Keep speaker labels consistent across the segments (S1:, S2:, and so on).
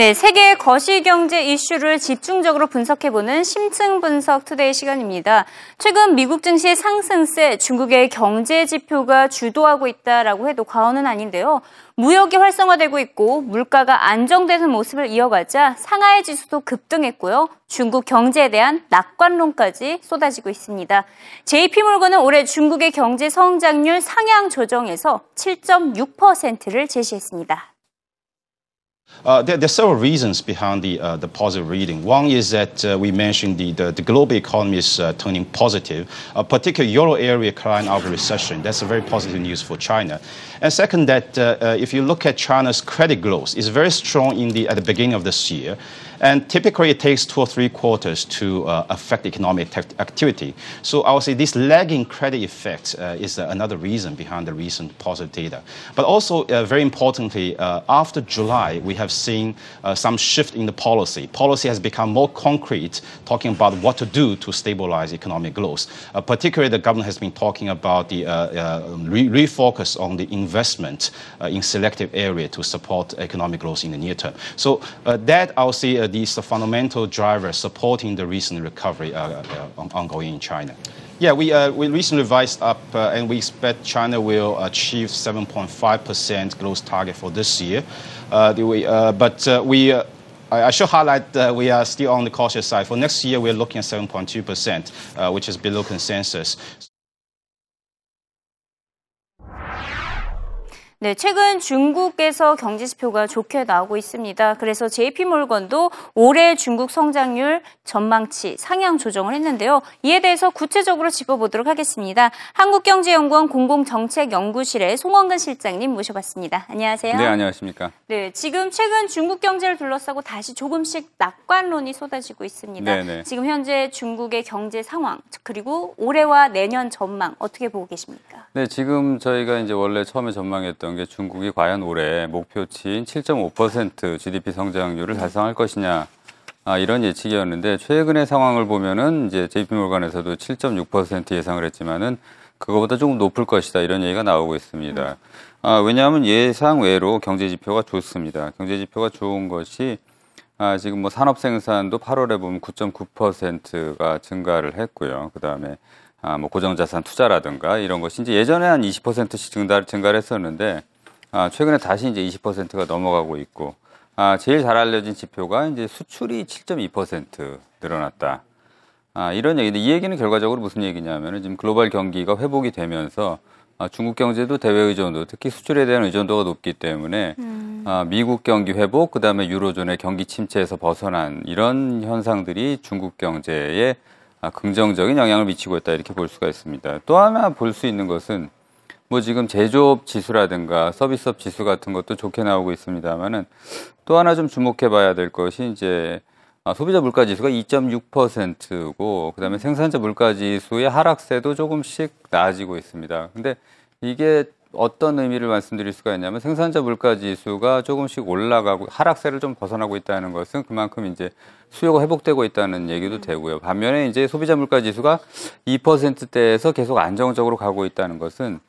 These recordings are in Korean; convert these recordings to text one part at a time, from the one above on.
S1: 네, 세계 거시 경제 이슈를 집중적으로 분석해보는 심층 분석 today 시간입니다. 최근 미국 증시 상승세 중국의 경제 지표가 주도하고 있다라고 해도 과언은 아닌데요. 무역이 활성화되고 있고 물가가 안정되는 모습을 이어가자 상하이 지수도 급등했고요. 중국 경제에 대한 낙관론까지 쏟아지고 있습니다. JP몰건은 올해 중국의 경제 성장률 상향 조정에서 7.6%를 제시했습니다.
S2: Uh, there, there, are several reasons behind the, uh, the positive reading. One is that uh, we mentioned the, the, the, global economy is uh, turning positive, uh, particularly euro area crying out of recession. That's a very positive news for China. And second, that uh, if you look at China's credit growth, it's very strong in the, at the beginning of this year. And typically, it takes two or three quarters to uh, affect economic activity. So I would say this lagging credit effect uh, is uh, another reason behind the recent positive data. But also, uh, very importantly, uh, after July, we have seen some shift in the policy. Policy has become more concrete, talking about what to do to stabilize economic growth. particularly, the government has been talking about the re refocus on the investment in selective area to support economic growth in the near term. So that I would say these fundamental drivers supporting the recent recovery uh, uh, ongoing in China. Yeah, we, uh, we recently revised up uh, and we expect China will achieve 7.5% growth target for this year. Uh, we, uh, but we, I should highlight that we are still on the cautious side. For next year, we're looking at 7.2%, which is below consensus.
S1: 네, 최근 중국에서 경제 지표가 좋게 나오고 있습니다. 그래서 JP몰건도 올해 중국 성장률 전망치 상향 조정을 했는데요. 이에 대해서 구체적으로 짚어보도록 하겠습니다. 한국경제연구원 공공정책연구실의 송원근 실장님 모셔봤습니다. 안녕하세요.
S3: 네, 안녕하십니까.
S1: 네, 지금 최근 중국 경제를 둘러싸고 다시 조금씩 낙관론이 쏟아지고 있습니다. 네네. 네. 지금 현재 중국의 경제 상황 그리고 올해와 내년 전망 어떻게 보고 계십니까?
S3: 네, 지금 저희가 이제 원래 처음에 전망했던 있었던 게 중국이 과연 올해 목표치인 7.5% GDP 성장률을 달성할 것이냐 아, 이런 예측이었는데 최근의 상황을 보면은 이제 JP모건에서도 7.6% 예상을 했지만은 그거보다 조금 높을 것이다 이런 얘기가 나오고 있습니다. 아, 왜냐하면 예상 외로 경제 지표가 좋습니다. 경제 지표가 좋은 것이 아, 지금 뭐 산업 생산도 8월에 보면 9.9%가 증가를 했고요. 그 다음에 아, 뭐 고정자산 투자라든가 이런 것이 이제 예전에 한 20%씩 증가, 증가를 했었는데 아, 최근에 다시 이제 20%가 넘어가고 있고 아, 제일 잘 알려진 지표가 이제 수출이 7.2% 늘어났다. 아, 이런 얘기인데 이 얘기는 결과적으로 무슨 얘기냐면은 지금 글로벌 경기가 회복이 되면서 아, 중국 경제도 대외 의존도 특히 수출에 대한 의존도가 높기 때문에 음. 아, 미국 경기 회복 그다음에 유로존의 경기 침체에서 벗어난 이런 현상들이 중국 경제에 아, 긍정적인 영향을 미치고 있다 이렇게 볼 수가 있습니다. 또 하나 볼 수 있는 것은 뭐 지금 제조업 지수라든가 서비스업 지수 같은 것도 좋게 나오고 있습니다만은 또 하나 좀 주목해 봐야 될 것이 이제 아, 소비자 물가 지수가 2.6%고 그다음에 생산자 물가 지수의 하락세도 조금씩 나아지고 있습니다. 근데 이게 어떤 의미를 말씀드릴 수가 있냐면 생산자 물가 지수가 조금씩 올라가고 하락세를 좀 벗어나고 있다는 것은 그만큼 이제 수요가 회복되고 있다는 얘기도 되고요. 반면에 이제 소비자 물가 지수가 2%대에서 계속 안정적으로 가고 있다는 것은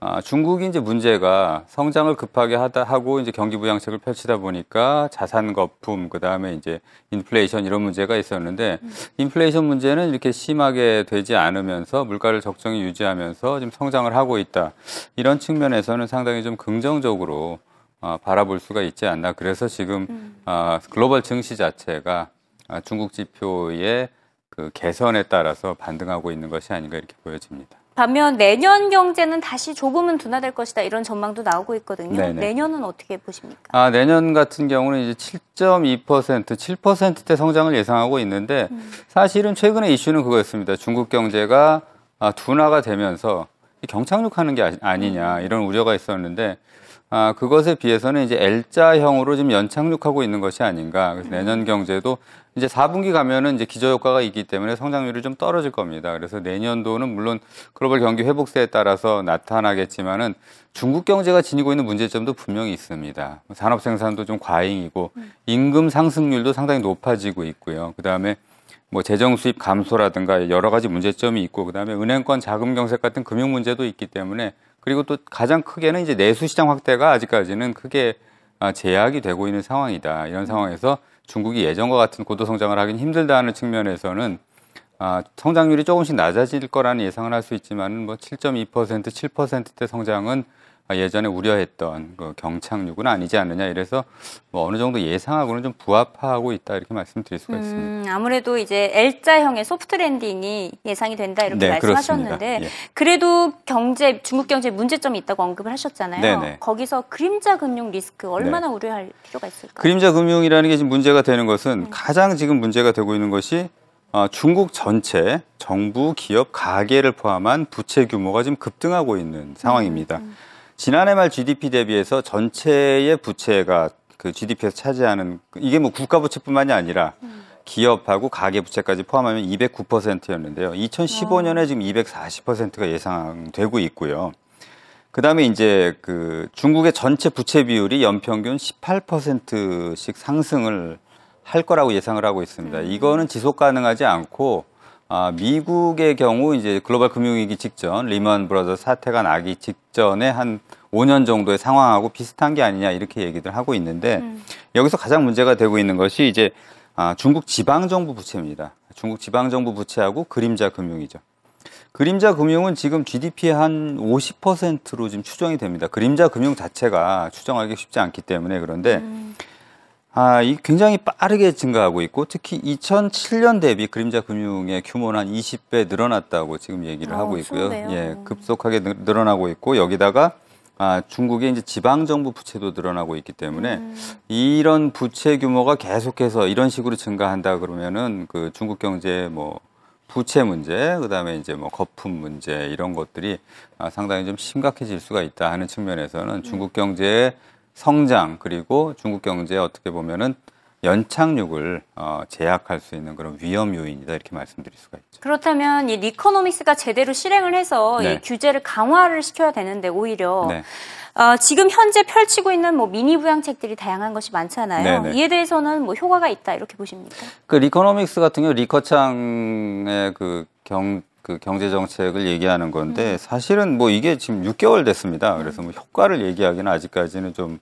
S3: 아, 중국이 이제 문제가 성장을 급하게 하다 하고 이제 경기 부양책을 펼치다 보니까 자산 거품 그다음에 이제 인플레이션 이런 문제가 있었는데 인플레이션 문제는 이렇게 심하게 되지 않으면서 물가를 적정히 유지하면서 좀 성장을 하고 있다. 이런 측면에서는 상당히 좀 긍정적으로 어, 바라볼 수가 있지 않나. 그래서 지금 어, 글로벌 증시 자체가 아, 중국 지표의 그 개선에 따라서 반등하고 있는 것이 아닌가 이렇게 보여집니다.
S1: 반면 내년 경제는 다시 조금은 둔화될 것이다 이런 전망도 나오고 있거든요. 네네. 내년은 어떻게 보십니까?
S3: 아 내년 같은 경우는 이제 7.2% 7%대 성장을 예상하고 있는데 음. 사실은 최근의 이슈는 그거였습니다. 중국 경제가 아, 둔화가 되면서 경착륙하는 게 아니냐 음. 이런 우려가 있었는데 아, 그것에 비해서는 이제 L자형으로 좀 연착륙하고 있는 것이 아닌가. 그래서 내년 경제도 이제 4분기 가면은 이제 기저효과가 있기 때문에 성장률이 좀 떨어질 겁니다. 그래서 내년도는 물론 글로벌 경기 회복세에 따라서 나타나겠지만은 중국 경제가 지니고 있는 문제점도 분명히 있습니다. 산업 생산도 좀 과잉이고 임금 상승률도 상당히 높아지고 있고요. 그 다음에 뭐 재정 수입 감소라든가 여러 가지 문제점이 있고 그다음에 은행권 자금 경색 같은 금융 문제도 있기 때문에 그리고 또 가장 크게는 이제 내수 시장 확대가 아직까지는 크게 아, 제약이 되고 있는 상황이다. 이런 상황에서 중국이 예전과 같은 고도 성장을 하긴 힘들다는 측면에서는 아, 성장률이 조금씩 낮아질 거라는 예상을 할 수 있지만 뭐 7.2% 7%대 성장은 예전에 우려했던 그 경착륙은 아니지 않느냐 이래서 뭐 어느 정도 예상하고는 좀 부합하고 있다 이렇게 말씀드릴 수가 있습니다.
S1: 음, 아무래도 이제 L자형의 soft landing이 예상이 된다 이렇게
S3: 네,
S1: 말씀하셨는데.
S3: 예.
S1: 그래도 경제 중국 경제 문제점이 있다고 언급을 하셨잖아요.
S3: 네네.
S1: 거기서 그림자 금융 리스크 얼마나 우려할 필요가 있을까요?
S3: 그림자 금융이라는 게 지금 문제가 되는 것은
S1: 음.
S3: 가장 지금 문제가 되고 있는 것이 어, 중국 전체 정부, 기업, 가계를 포함한 부채 규모가 지금 급등하고 있는 상황입니다.
S1: 음,
S3: 지난해 말 GDP 대비해서 전체의 부채가 그 GDP에서 차지하는 이게 뭐 국가 부채뿐만이 아니라
S1: 음.
S3: 기업하고 가계 부채까지 포함하면 209%였는데요. 2015년에 지금 240%가 예상되고 있고요. 그다음에 이제 그 중국의 전체 부채 비율이 연평균 18%씩 상승을 할 거라고 예상을 하고 있습니다. 이거는 지속 가능하지 않고 아, 미국의 경우 이제 글로벌 금융위기 직전 리먼 브라더 사태가 나기 직전에 한 5년 정도의 상황하고 비슷한 게 아니냐 이렇게 얘기들 하고 있는데 여기서 가장 문제가 되고 있는 것이 이제 아, 중국 지방 정부 부채입니다. 중국 지방 정부 부채하고 그림자 금융이죠. 그림자 금융은 지금 GDP의 한 50%로 지금 추정이 됩니다. 그림자 금융 자체가 추정하기 쉽지 않기 때문에 그런데 아, 이 굉장히 빠르게 증가하고 있고 특히 2007년 대비 그림자 금융의 규모는 한 20배 늘어났다고 지금 얘기를
S1: 어,
S3: 하고 있고요.
S1: 20배요?
S3: 예, 급속하게 늘- 늘어나고 있고 여기다가 아, 중국의 이제 지방 정부 부채도 늘어나고 있기 때문에 이런 부채 규모가 계속해서 이런 식으로 증가한다 그러면은 그 중국 경제 뭐 부채 문제, 그다음에 이제 뭐 거품 문제 이런 것들이 아, 상당히 좀 심각해질 수가 있다 하는 측면에서는 중국 경제의 성장 그리고 중국 경제에 어떻게 보면은 연착륙을 어, 제약할 수 있는 그런 위험 요인이다 이렇게 말씀드릴 수가 있죠.
S1: 그렇다면 이 리코노믹스가 제대로 실행을 해서
S3: 네.
S1: 이 규제를 강화를 시켜야 되는데 오히려
S3: 네.
S1: 어, 지금 현재 펼치고 있는 뭐 미니 부양책들이 다양한 것이 많잖아요.
S3: 네네.
S1: 이에 대해서는 뭐 효과가 있다 이렇게 보십니까?
S3: 그 리코노믹스 같은 경우 리커창의 그 경, 그 경제 정책을 얘기하는 건데 사실은 뭐 이게 지금 6개월 됐습니다. 그래서 뭐 효과를 얘기하기는 아직까지는 좀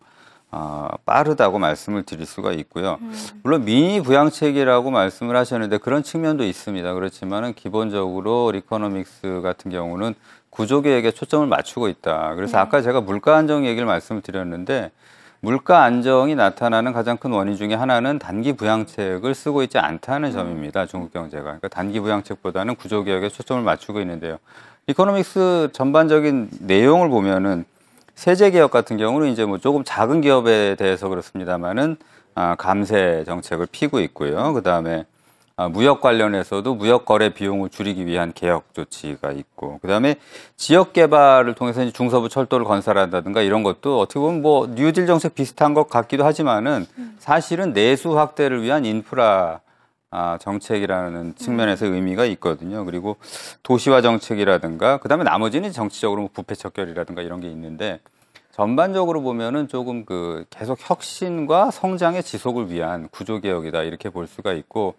S3: 아, 빠르다고 말씀을 드릴 수가 있고요. 물론 미니 부양책이라고 말씀을 하셨는데 그런 측면도 있습니다. 그렇지만은 기본적으로 리코노믹스 같은 경우는 구조 개혁에 초점을 맞추고 있다. 그래서 아까 제가 물가 안정 얘기를 말씀을 드렸는데 물가 안정이 나타나는 가장 큰 원인 중에 하나는 단기 부양책을 쓰고 있지 않다는 점입니다. 중국 경제가. 그러니까 단기 부양책보다는 구조 개혁에 초점을 맞추고 있는데요. 이코노믹스 전반적인 내용을 보면은 세제 개혁 같은 경우는 이제 뭐 조금 작은 기업에 대해서 그렇습니다만은 아, 감세 정책을 피고 있고요. 그 다음에 아, 무역 관련해서도 무역 거래 비용을 줄이기 위한 개혁 조치가 있고 그다음에 지역 개발을 통해서 이제 중서부 철도를 건설한다든가 이런 것도 어떻게 보면 뭐 뉴딜 정책 비슷한 것 같기도 하지만은 사실은 내수 확대를 위한 인프라 아, 정책이라는 측면에서 의미가 있거든요. 그리고 도시화 정책이라든가 그다음에 나머지는 정치적으로 뭐 부패 척결이라든가 이런 게 있는데 전반적으로 보면은 조금 그 계속 혁신과 성장의 지속을 위한 구조 개혁이다 이렇게 볼 수가 있고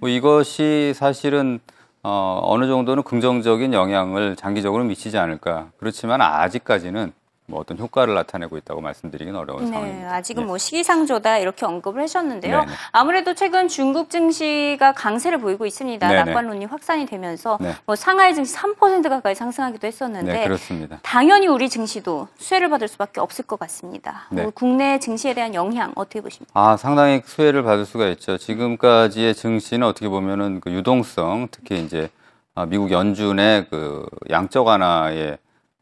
S3: 뭐 이것이 사실은 어 어느 정도는 긍정적인 영향을 장기적으로 미치지 않을까. 그렇지만 아직까지는 뭐 어떤 효과를 나타내고 있다고 말씀드리긴 어려운
S1: 네,
S3: 상황입니다.
S1: 아직은
S3: 예.
S1: 뭐 시기상조다 이렇게 언급을 하셨는데요.
S3: 네네.
S1: 아무래도 최근 중국 증시가 강세를 보이고 있습니다.
S3: 네네.
S1: 낙관론이 확산이 되면서
S3: 네.
S1: 뭐 상하이 증시 3% 가까이 상승하기도 했었는데
S3: 네, 그렇습니다.
S1: 당연히 우리 증시도 수혜를 받을 수밖에 없을 것 같습니다.
S3: 네.
S1: 뭐 국내 증시에 대한 영향 어떻게 보십니까?
S3: 아, 상당히 수혜를 받을 수가 있죠. 지금까지의 증시는 어떻게 보면은 그 유동성, 특히 이제 아, 미국 연준의 그 양적 완화에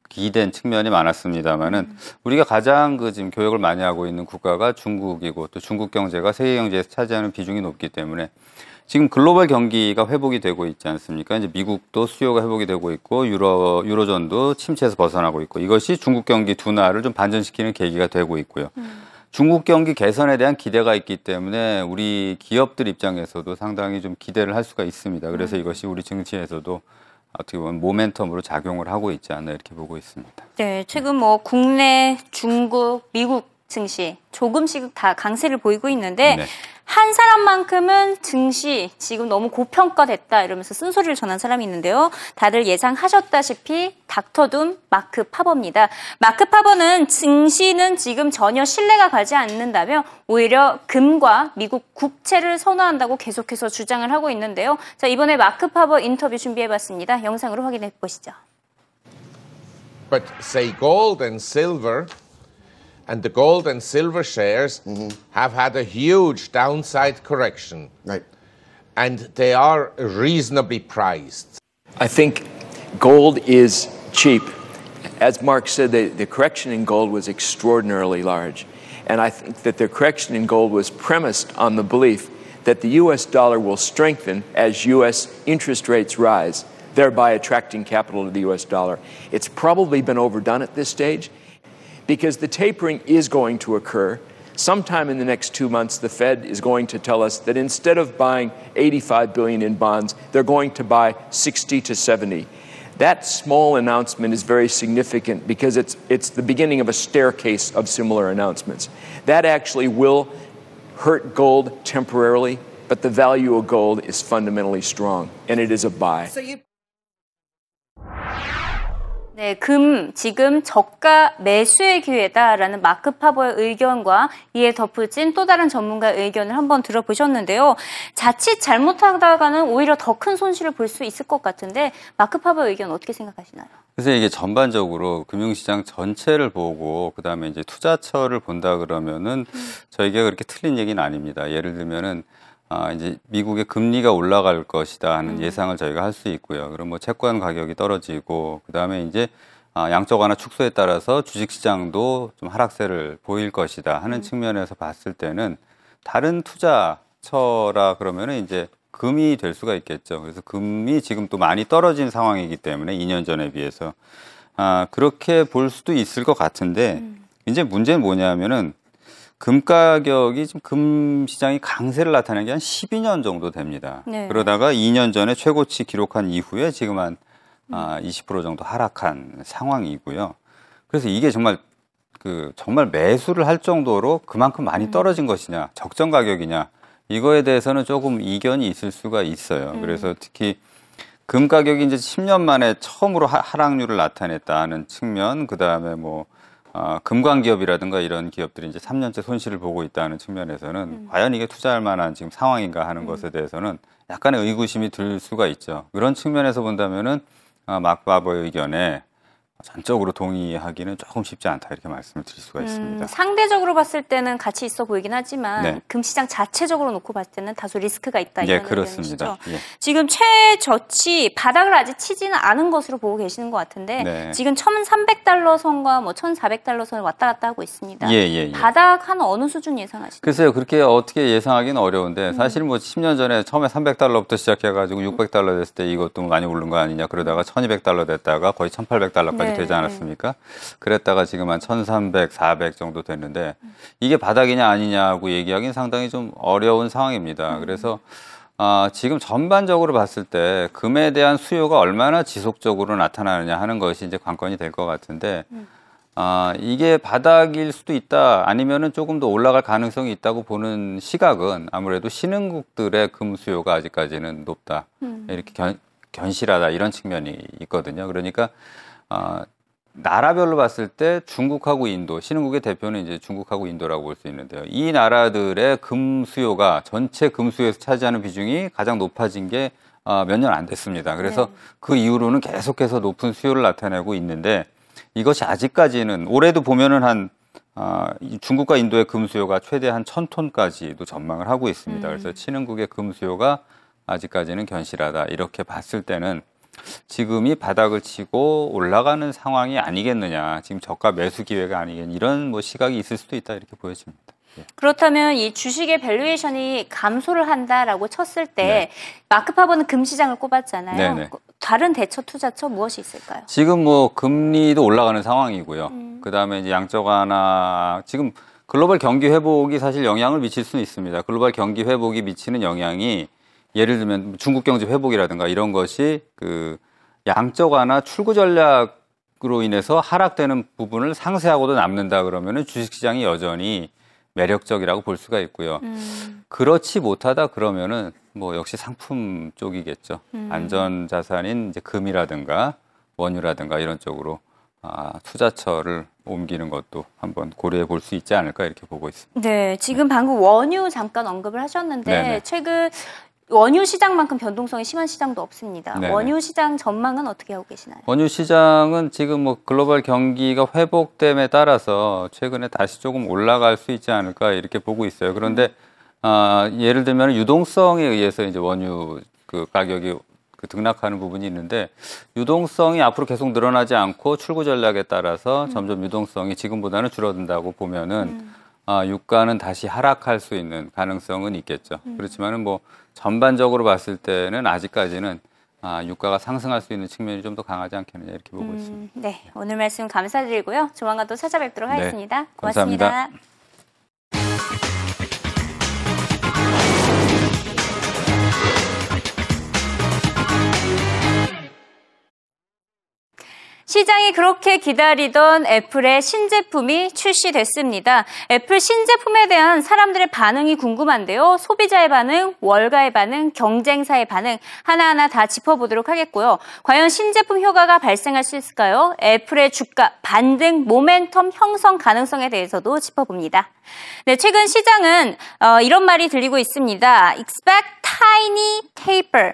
S3: 기댄 측면이 많았습니다만은 우리가 가장 그 지금 교역을 많이 하고 있는 국가가 중국이고 또 중국 경제가 세계 경제에서 차지하는 비중이 높기 때문에 지금 글로벌 경기가 회복이 되고 있지 않습니까? 이제 미국도 수요가 회복이 되고 있고 유로 유로존도 침체에서 벗어나고 있고 이것이 중국 경기 둔화를 좀 반전시키는 계기가 되고 있고요. 중국 경기 개선에 대한 기대가 있기 때문에 우리 기업들 입장에서도 상당히 좀 기대를 할 수가 있습니다. 그래서 이것이 우리 증시에서도 어떻게 보면 모멘텀으로 작용을 하고 있지 않나 이렇게 보고 있습니다.
S1: 네, 최근 뭐 국내, 중국, 미국 증시 조금씩 다 강세를 보이고 있는데
S3: 네.
S1: 한 사람만큼은 증시 지금 너무 고평가됐다 이러면서 쓴소리를 전한 사람이 있는데요. 다들 예상하셨다시피 닥터둠 마크 파버입니다. 마크 파버는 증시는 지금 전혀 신뢰가 가지 않는다며 오히려 금과 미국 국채를 선호한다고 계속해서 주장을 하고 있는데요. 자, 이번에 마크 파버 인터뷰 준비해봤습니다. 영상으로 확인해 보시죠.
S4: But say gold and silver, and the gold and silver shares mm-hmm. have had a huge downside correction,
S5: Right.
S4: and they are reasonably priced.
S6: I think gold is cheap. As Mark said, the, the correction in gold was extraordinarily large. And I think that the correction in gold was premised on the belief that the US dollar will strengthen as US interest rates rise, thereby attracting capital to the US dollar. It's probably been overdone at this stage because the tapering is going to occur. Sometime in the next two months, the Fed is going to tell us that instead of buying 85 billion in bonds, they're going to buy 60 to 70. That small announcement is very significant because it's, it's the beginning of a staircase of similar announcements. That actually will hurt gold temporarily, but the value of gold is fundamentally strong, and it is a buy.
S1: 네, 금 지금 저가 매수의 기회다라는 마크 파버의 의견과 이에 덧붙인 또 다른 전문가의 의견을 한번 들어보셨는데요. 자칫 잘못하다가는 오히려 더 큰 손실을 볼 수 있을 것 같은데 마크 파버의 의견 어떻게 생각하시나요?
S3: 그래서 이게 전반적으로 금융시장 전체를 보고 그다음에 이제 투자처를 본다 그러면은 저희가 그렇게 틀린 얘기는 아닙니다. 예를 들면은 아 이제 미국의 금리가 올라갈 것이다 하는 예상을 저희가 할 수 있고요. 그럼 뭐 채권 가격이 떨어지고 그다음에 이제 아 양적 완화 축소에 따라서 주식 시장도 좀 하락세를 보일 것이다 하는 측면에서 봤을 때는 다른 투자처라 그러면은 이제 금이 될 수가 있겠죠. 그래서 금이 지금 또 많이 떨어진 상황이기 때문에 2년 전에 비해서 아, 그렇게 볼 수도 있을 것 같은데 이제 문제는 뭐냐면은 금 가격이 지금 금 시장이 강세를 나타낸 게 한 12년 정도 됩니다.
S1: 네.
S3: 그러다가 2년 전에 최고치 기록한 이후에 지금 한 아, 20% 정도 하락한 상황이고요. 그래서 이게 정말 그 정말 매수를 할 정도로 그만큼 많이 떨어진 것이냐, 적정 가격이냐 이거에 대해서는 조금 이견이 있을 수가 있어요. 그래서 특히 금 가격이 이제 10년 만에 처음으로 하- 하락률을 나타냈다는 측면, 그 다음에 뭐 아, 금광 기업이라든가 이런 기업들이 이제 3년째 손실을 보고 있다는 측면에서는 과연 이게 투자할 만한 지금 상황인가 하는 것에 대해서는 약간의 의구심이 들 수가 있죠. 그런 측면에서 본다면은 아, 막바버의 의견에 전적으로 동의하기는 조금 쉽지 않다 이렇게 말씀을 드릴 수가 있습니다.
S1: 음, 상대적으로 봤을 때는 가치 있어 보이긴 하지만
S3: 네.
S1: 금시장 자체적으로 놓고 봤을 때는 다소 리스크가 있다
S3: 예,
S1: 이런
S3: 그렇습니다.
S1: 의견이시죠.
S3: 예.
S1: 지금 최저치 바닥을 아직 치지는 않은 것으로 보고 계시는 것 같은데
S3: 네.
S1: 지금 1,300달러 선과 뭐 1,400달러 선을 왔다 갔다 하고 있습니다.
S3: 예, 예, 예.
S1: 바닥 한 어느 수준 예상하시나요?
S3: 글쎄요, 그렇게 어떻게 예상하기는 어려운데,
S1: 음.
S3: 사실 뭐 10년 전에 처음에 300달러부터 시작해가지고 600달러 됐을 때 이것도 많이 오른 거 아니냐, 그러다가 1200달러 됐다가 거의 1800달러까지
S1: 네,
S3: 되지 않았습니까? 그랬다가 지금 한 1300, 400 정도 됐는데, 이게 바닥이냐 아니냐고 얘기하기는 상당히 좀 어려운
S1: 음.
S3: 상황입니다. 그래서, 아, 지금 전반적으로 봤을 때 금에 대한 수요가 얼마나 지속적으로 나타나느냐 하는 것이 이제 관건이 될 것 같은데, 아, 이게 바닥일 수도 있다. 아니면은 조금 더 올라갈 가능성이 있다고 보는 시각은 아무래도 신흥국들의 금 수요가 아직까지는 높다. 이렇게 견, 견실하다. 이런 측면이 있거든요. 그러니까, 아, 나라별로 봤을 때 중국하고 인도, 신흥국의 대표는 이제 중국하고 인도라고 볼 수 있는데요. 이 나라들의 금 수요가 전체 금 수요에서 차지하는 비중이 가장 높아진 게 아, 몇년 안 됐습니다. 그래서 그 이후로는 계속해서 높은 수요를 나타내고 있는데 이것이 아직까지는 올해도 보면은 한 아, 이 중국과 인도의 금 수요가 최대 한 천 톤까지도 전망을 하고 있습니다. 그래서 친흥국의 금 수요가 아직까지는 견실하다 이렇게 봤을 때는 지금이 바닥을 치고 올라가는 상황이 아니겠느냐, 지금 저가 매수 기회가 아니겠냐 이런 뭐 시각이 있을 수도 있다 이렇게 보여집니다. 예.
S1: 그렇다면 이 주식의 valuation이 감소를 한다라고 쳤을 때
S3: 네.
S1: 마크 파버는 금시장을 꼽았잖아요.
S3: 네네.
S1: 다른 대체 투자처 무엇이 있을까요?
S3: 지금 뭐 금리도 올라가는 상황이고요. 그 다음에 이제 양적 완화 지금 글로벌 경기 회복이 사실 영향을 미칠 수는 있습니다. 글로벌 경기 회복이 미치는 영향이 예를 들면 중국 경제 회복이라든가 이런 것이 그 양적 완화 출구 전략으로 인해서 하락되는 부분을 상쇄하고도 남는다 그러면은 주식시장이 여전히 매력적이라고 볼 수가 있고요. 그렇지 못하다 그러면은 뭐 역시 상품 쪽이겠죠. 안전 자산인 이제 금이라든가 원유라든가 이런 쪽으로 아, 투자처를 옮기는 것도 한번 고려해 볼 수 있지 않을까 이렇게 보고 있습니다.
S1: 네, 지금 방금 원유 잠깐 언급을 하셨는데
S3: 네네.
S1: 최근 원유 시장만큼 변동성이 심한 시장도 없습니다.
S3: 네네.
S1: 원유 시장 전망은 어떻게 하고 계시나요?
S3: 원유 시장은 지금 뭐 글로벌 경기가 회복됨에 따라서 최근에 다시 조금 올라갈 수 있지 않을까 이렇게 보고 있어요. 그런데 아, 예를 들면 유동성에 의해서 이제 원유 그 가격이 그 등락하는 부분이 있는데 유동성이 앞으로 계속 늘어나지 않고 출구 전략에 따라서 점점 유동성이 지금보다는 줄어든다고 보면은 아, 유가는 다시 하락할 수 있는 가능성은 있겠죠. 그렇지만은 뭐 전반적으로 봤을 때는 아직까지는 아, 유가가 상승할 수 있는 측면이 좀 더 강하지 않겠느냐 이렇게 보고 있습니다.
S1: 음, 네, 오늘 말씀 감사드리고요. 조만간 또 찾아뵙도록
S3: 네,
S1: 하겠습니다.
S3: 감사합니다.
S1: 고맙습니다. 시장이 그렇게 기다리던 애플의 신제품이 출시됐습니다. 애플 신제품에 대한 사람들의 반응이 궁금한데요. 소비자의 반응, 월가의 반응, 경쟁사의 반응 하나하나 다 짚어보도록 하겠고요. 과연 신제품 효과가 발생할 수 있을까요? 애플의 주가 반등 모멘텀 형성 가능성에 대해서도 짚어봅니다. 네, 최근 시장은 어, 이런 말이 들리고 있습니다. Expect tiny taper.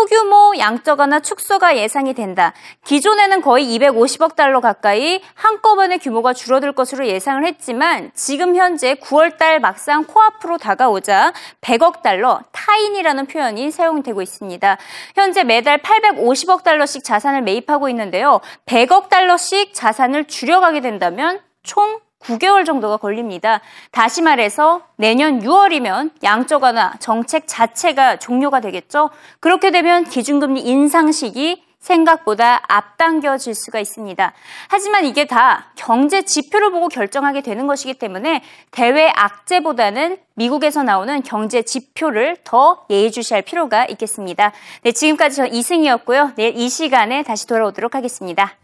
S1: 소규모 양적 완화 축소가 예상이 된다. 기존에는 거의 250억 달러 가까이 한꺼번에 규모가 줄어들 것으로 예상을 했지만 지금 현재 9월 달 막상 코앞으로 다가오자 100억 달러 타인이라는 표현이 사용되고 있습니다. 현재 매달 850억 달러씩 자산을 매입하고 있는데요. 100억 달러씩 자산을 줄여가게 된다면 총 9개월 정도가 걸립니다. 다시 말해서 내년 6월이면 양적 완화 정책 자체가 종료가 되겠죠. 그렇게 되면 기준금리 인상 시기 생각보다 앞당겨질 수가 있습니다. 하지만 이게 다 경제 지표를 보고 결정하게 되는 것이기 때문에 대외 악재보다는 미국에서 나오는 경제 지표를 더 예의주시할 필요가 있겠습니다. 네, 지금까지 저 이승이었고요. 내일 이 시간에 다시 돌아오도록 하겠습니다.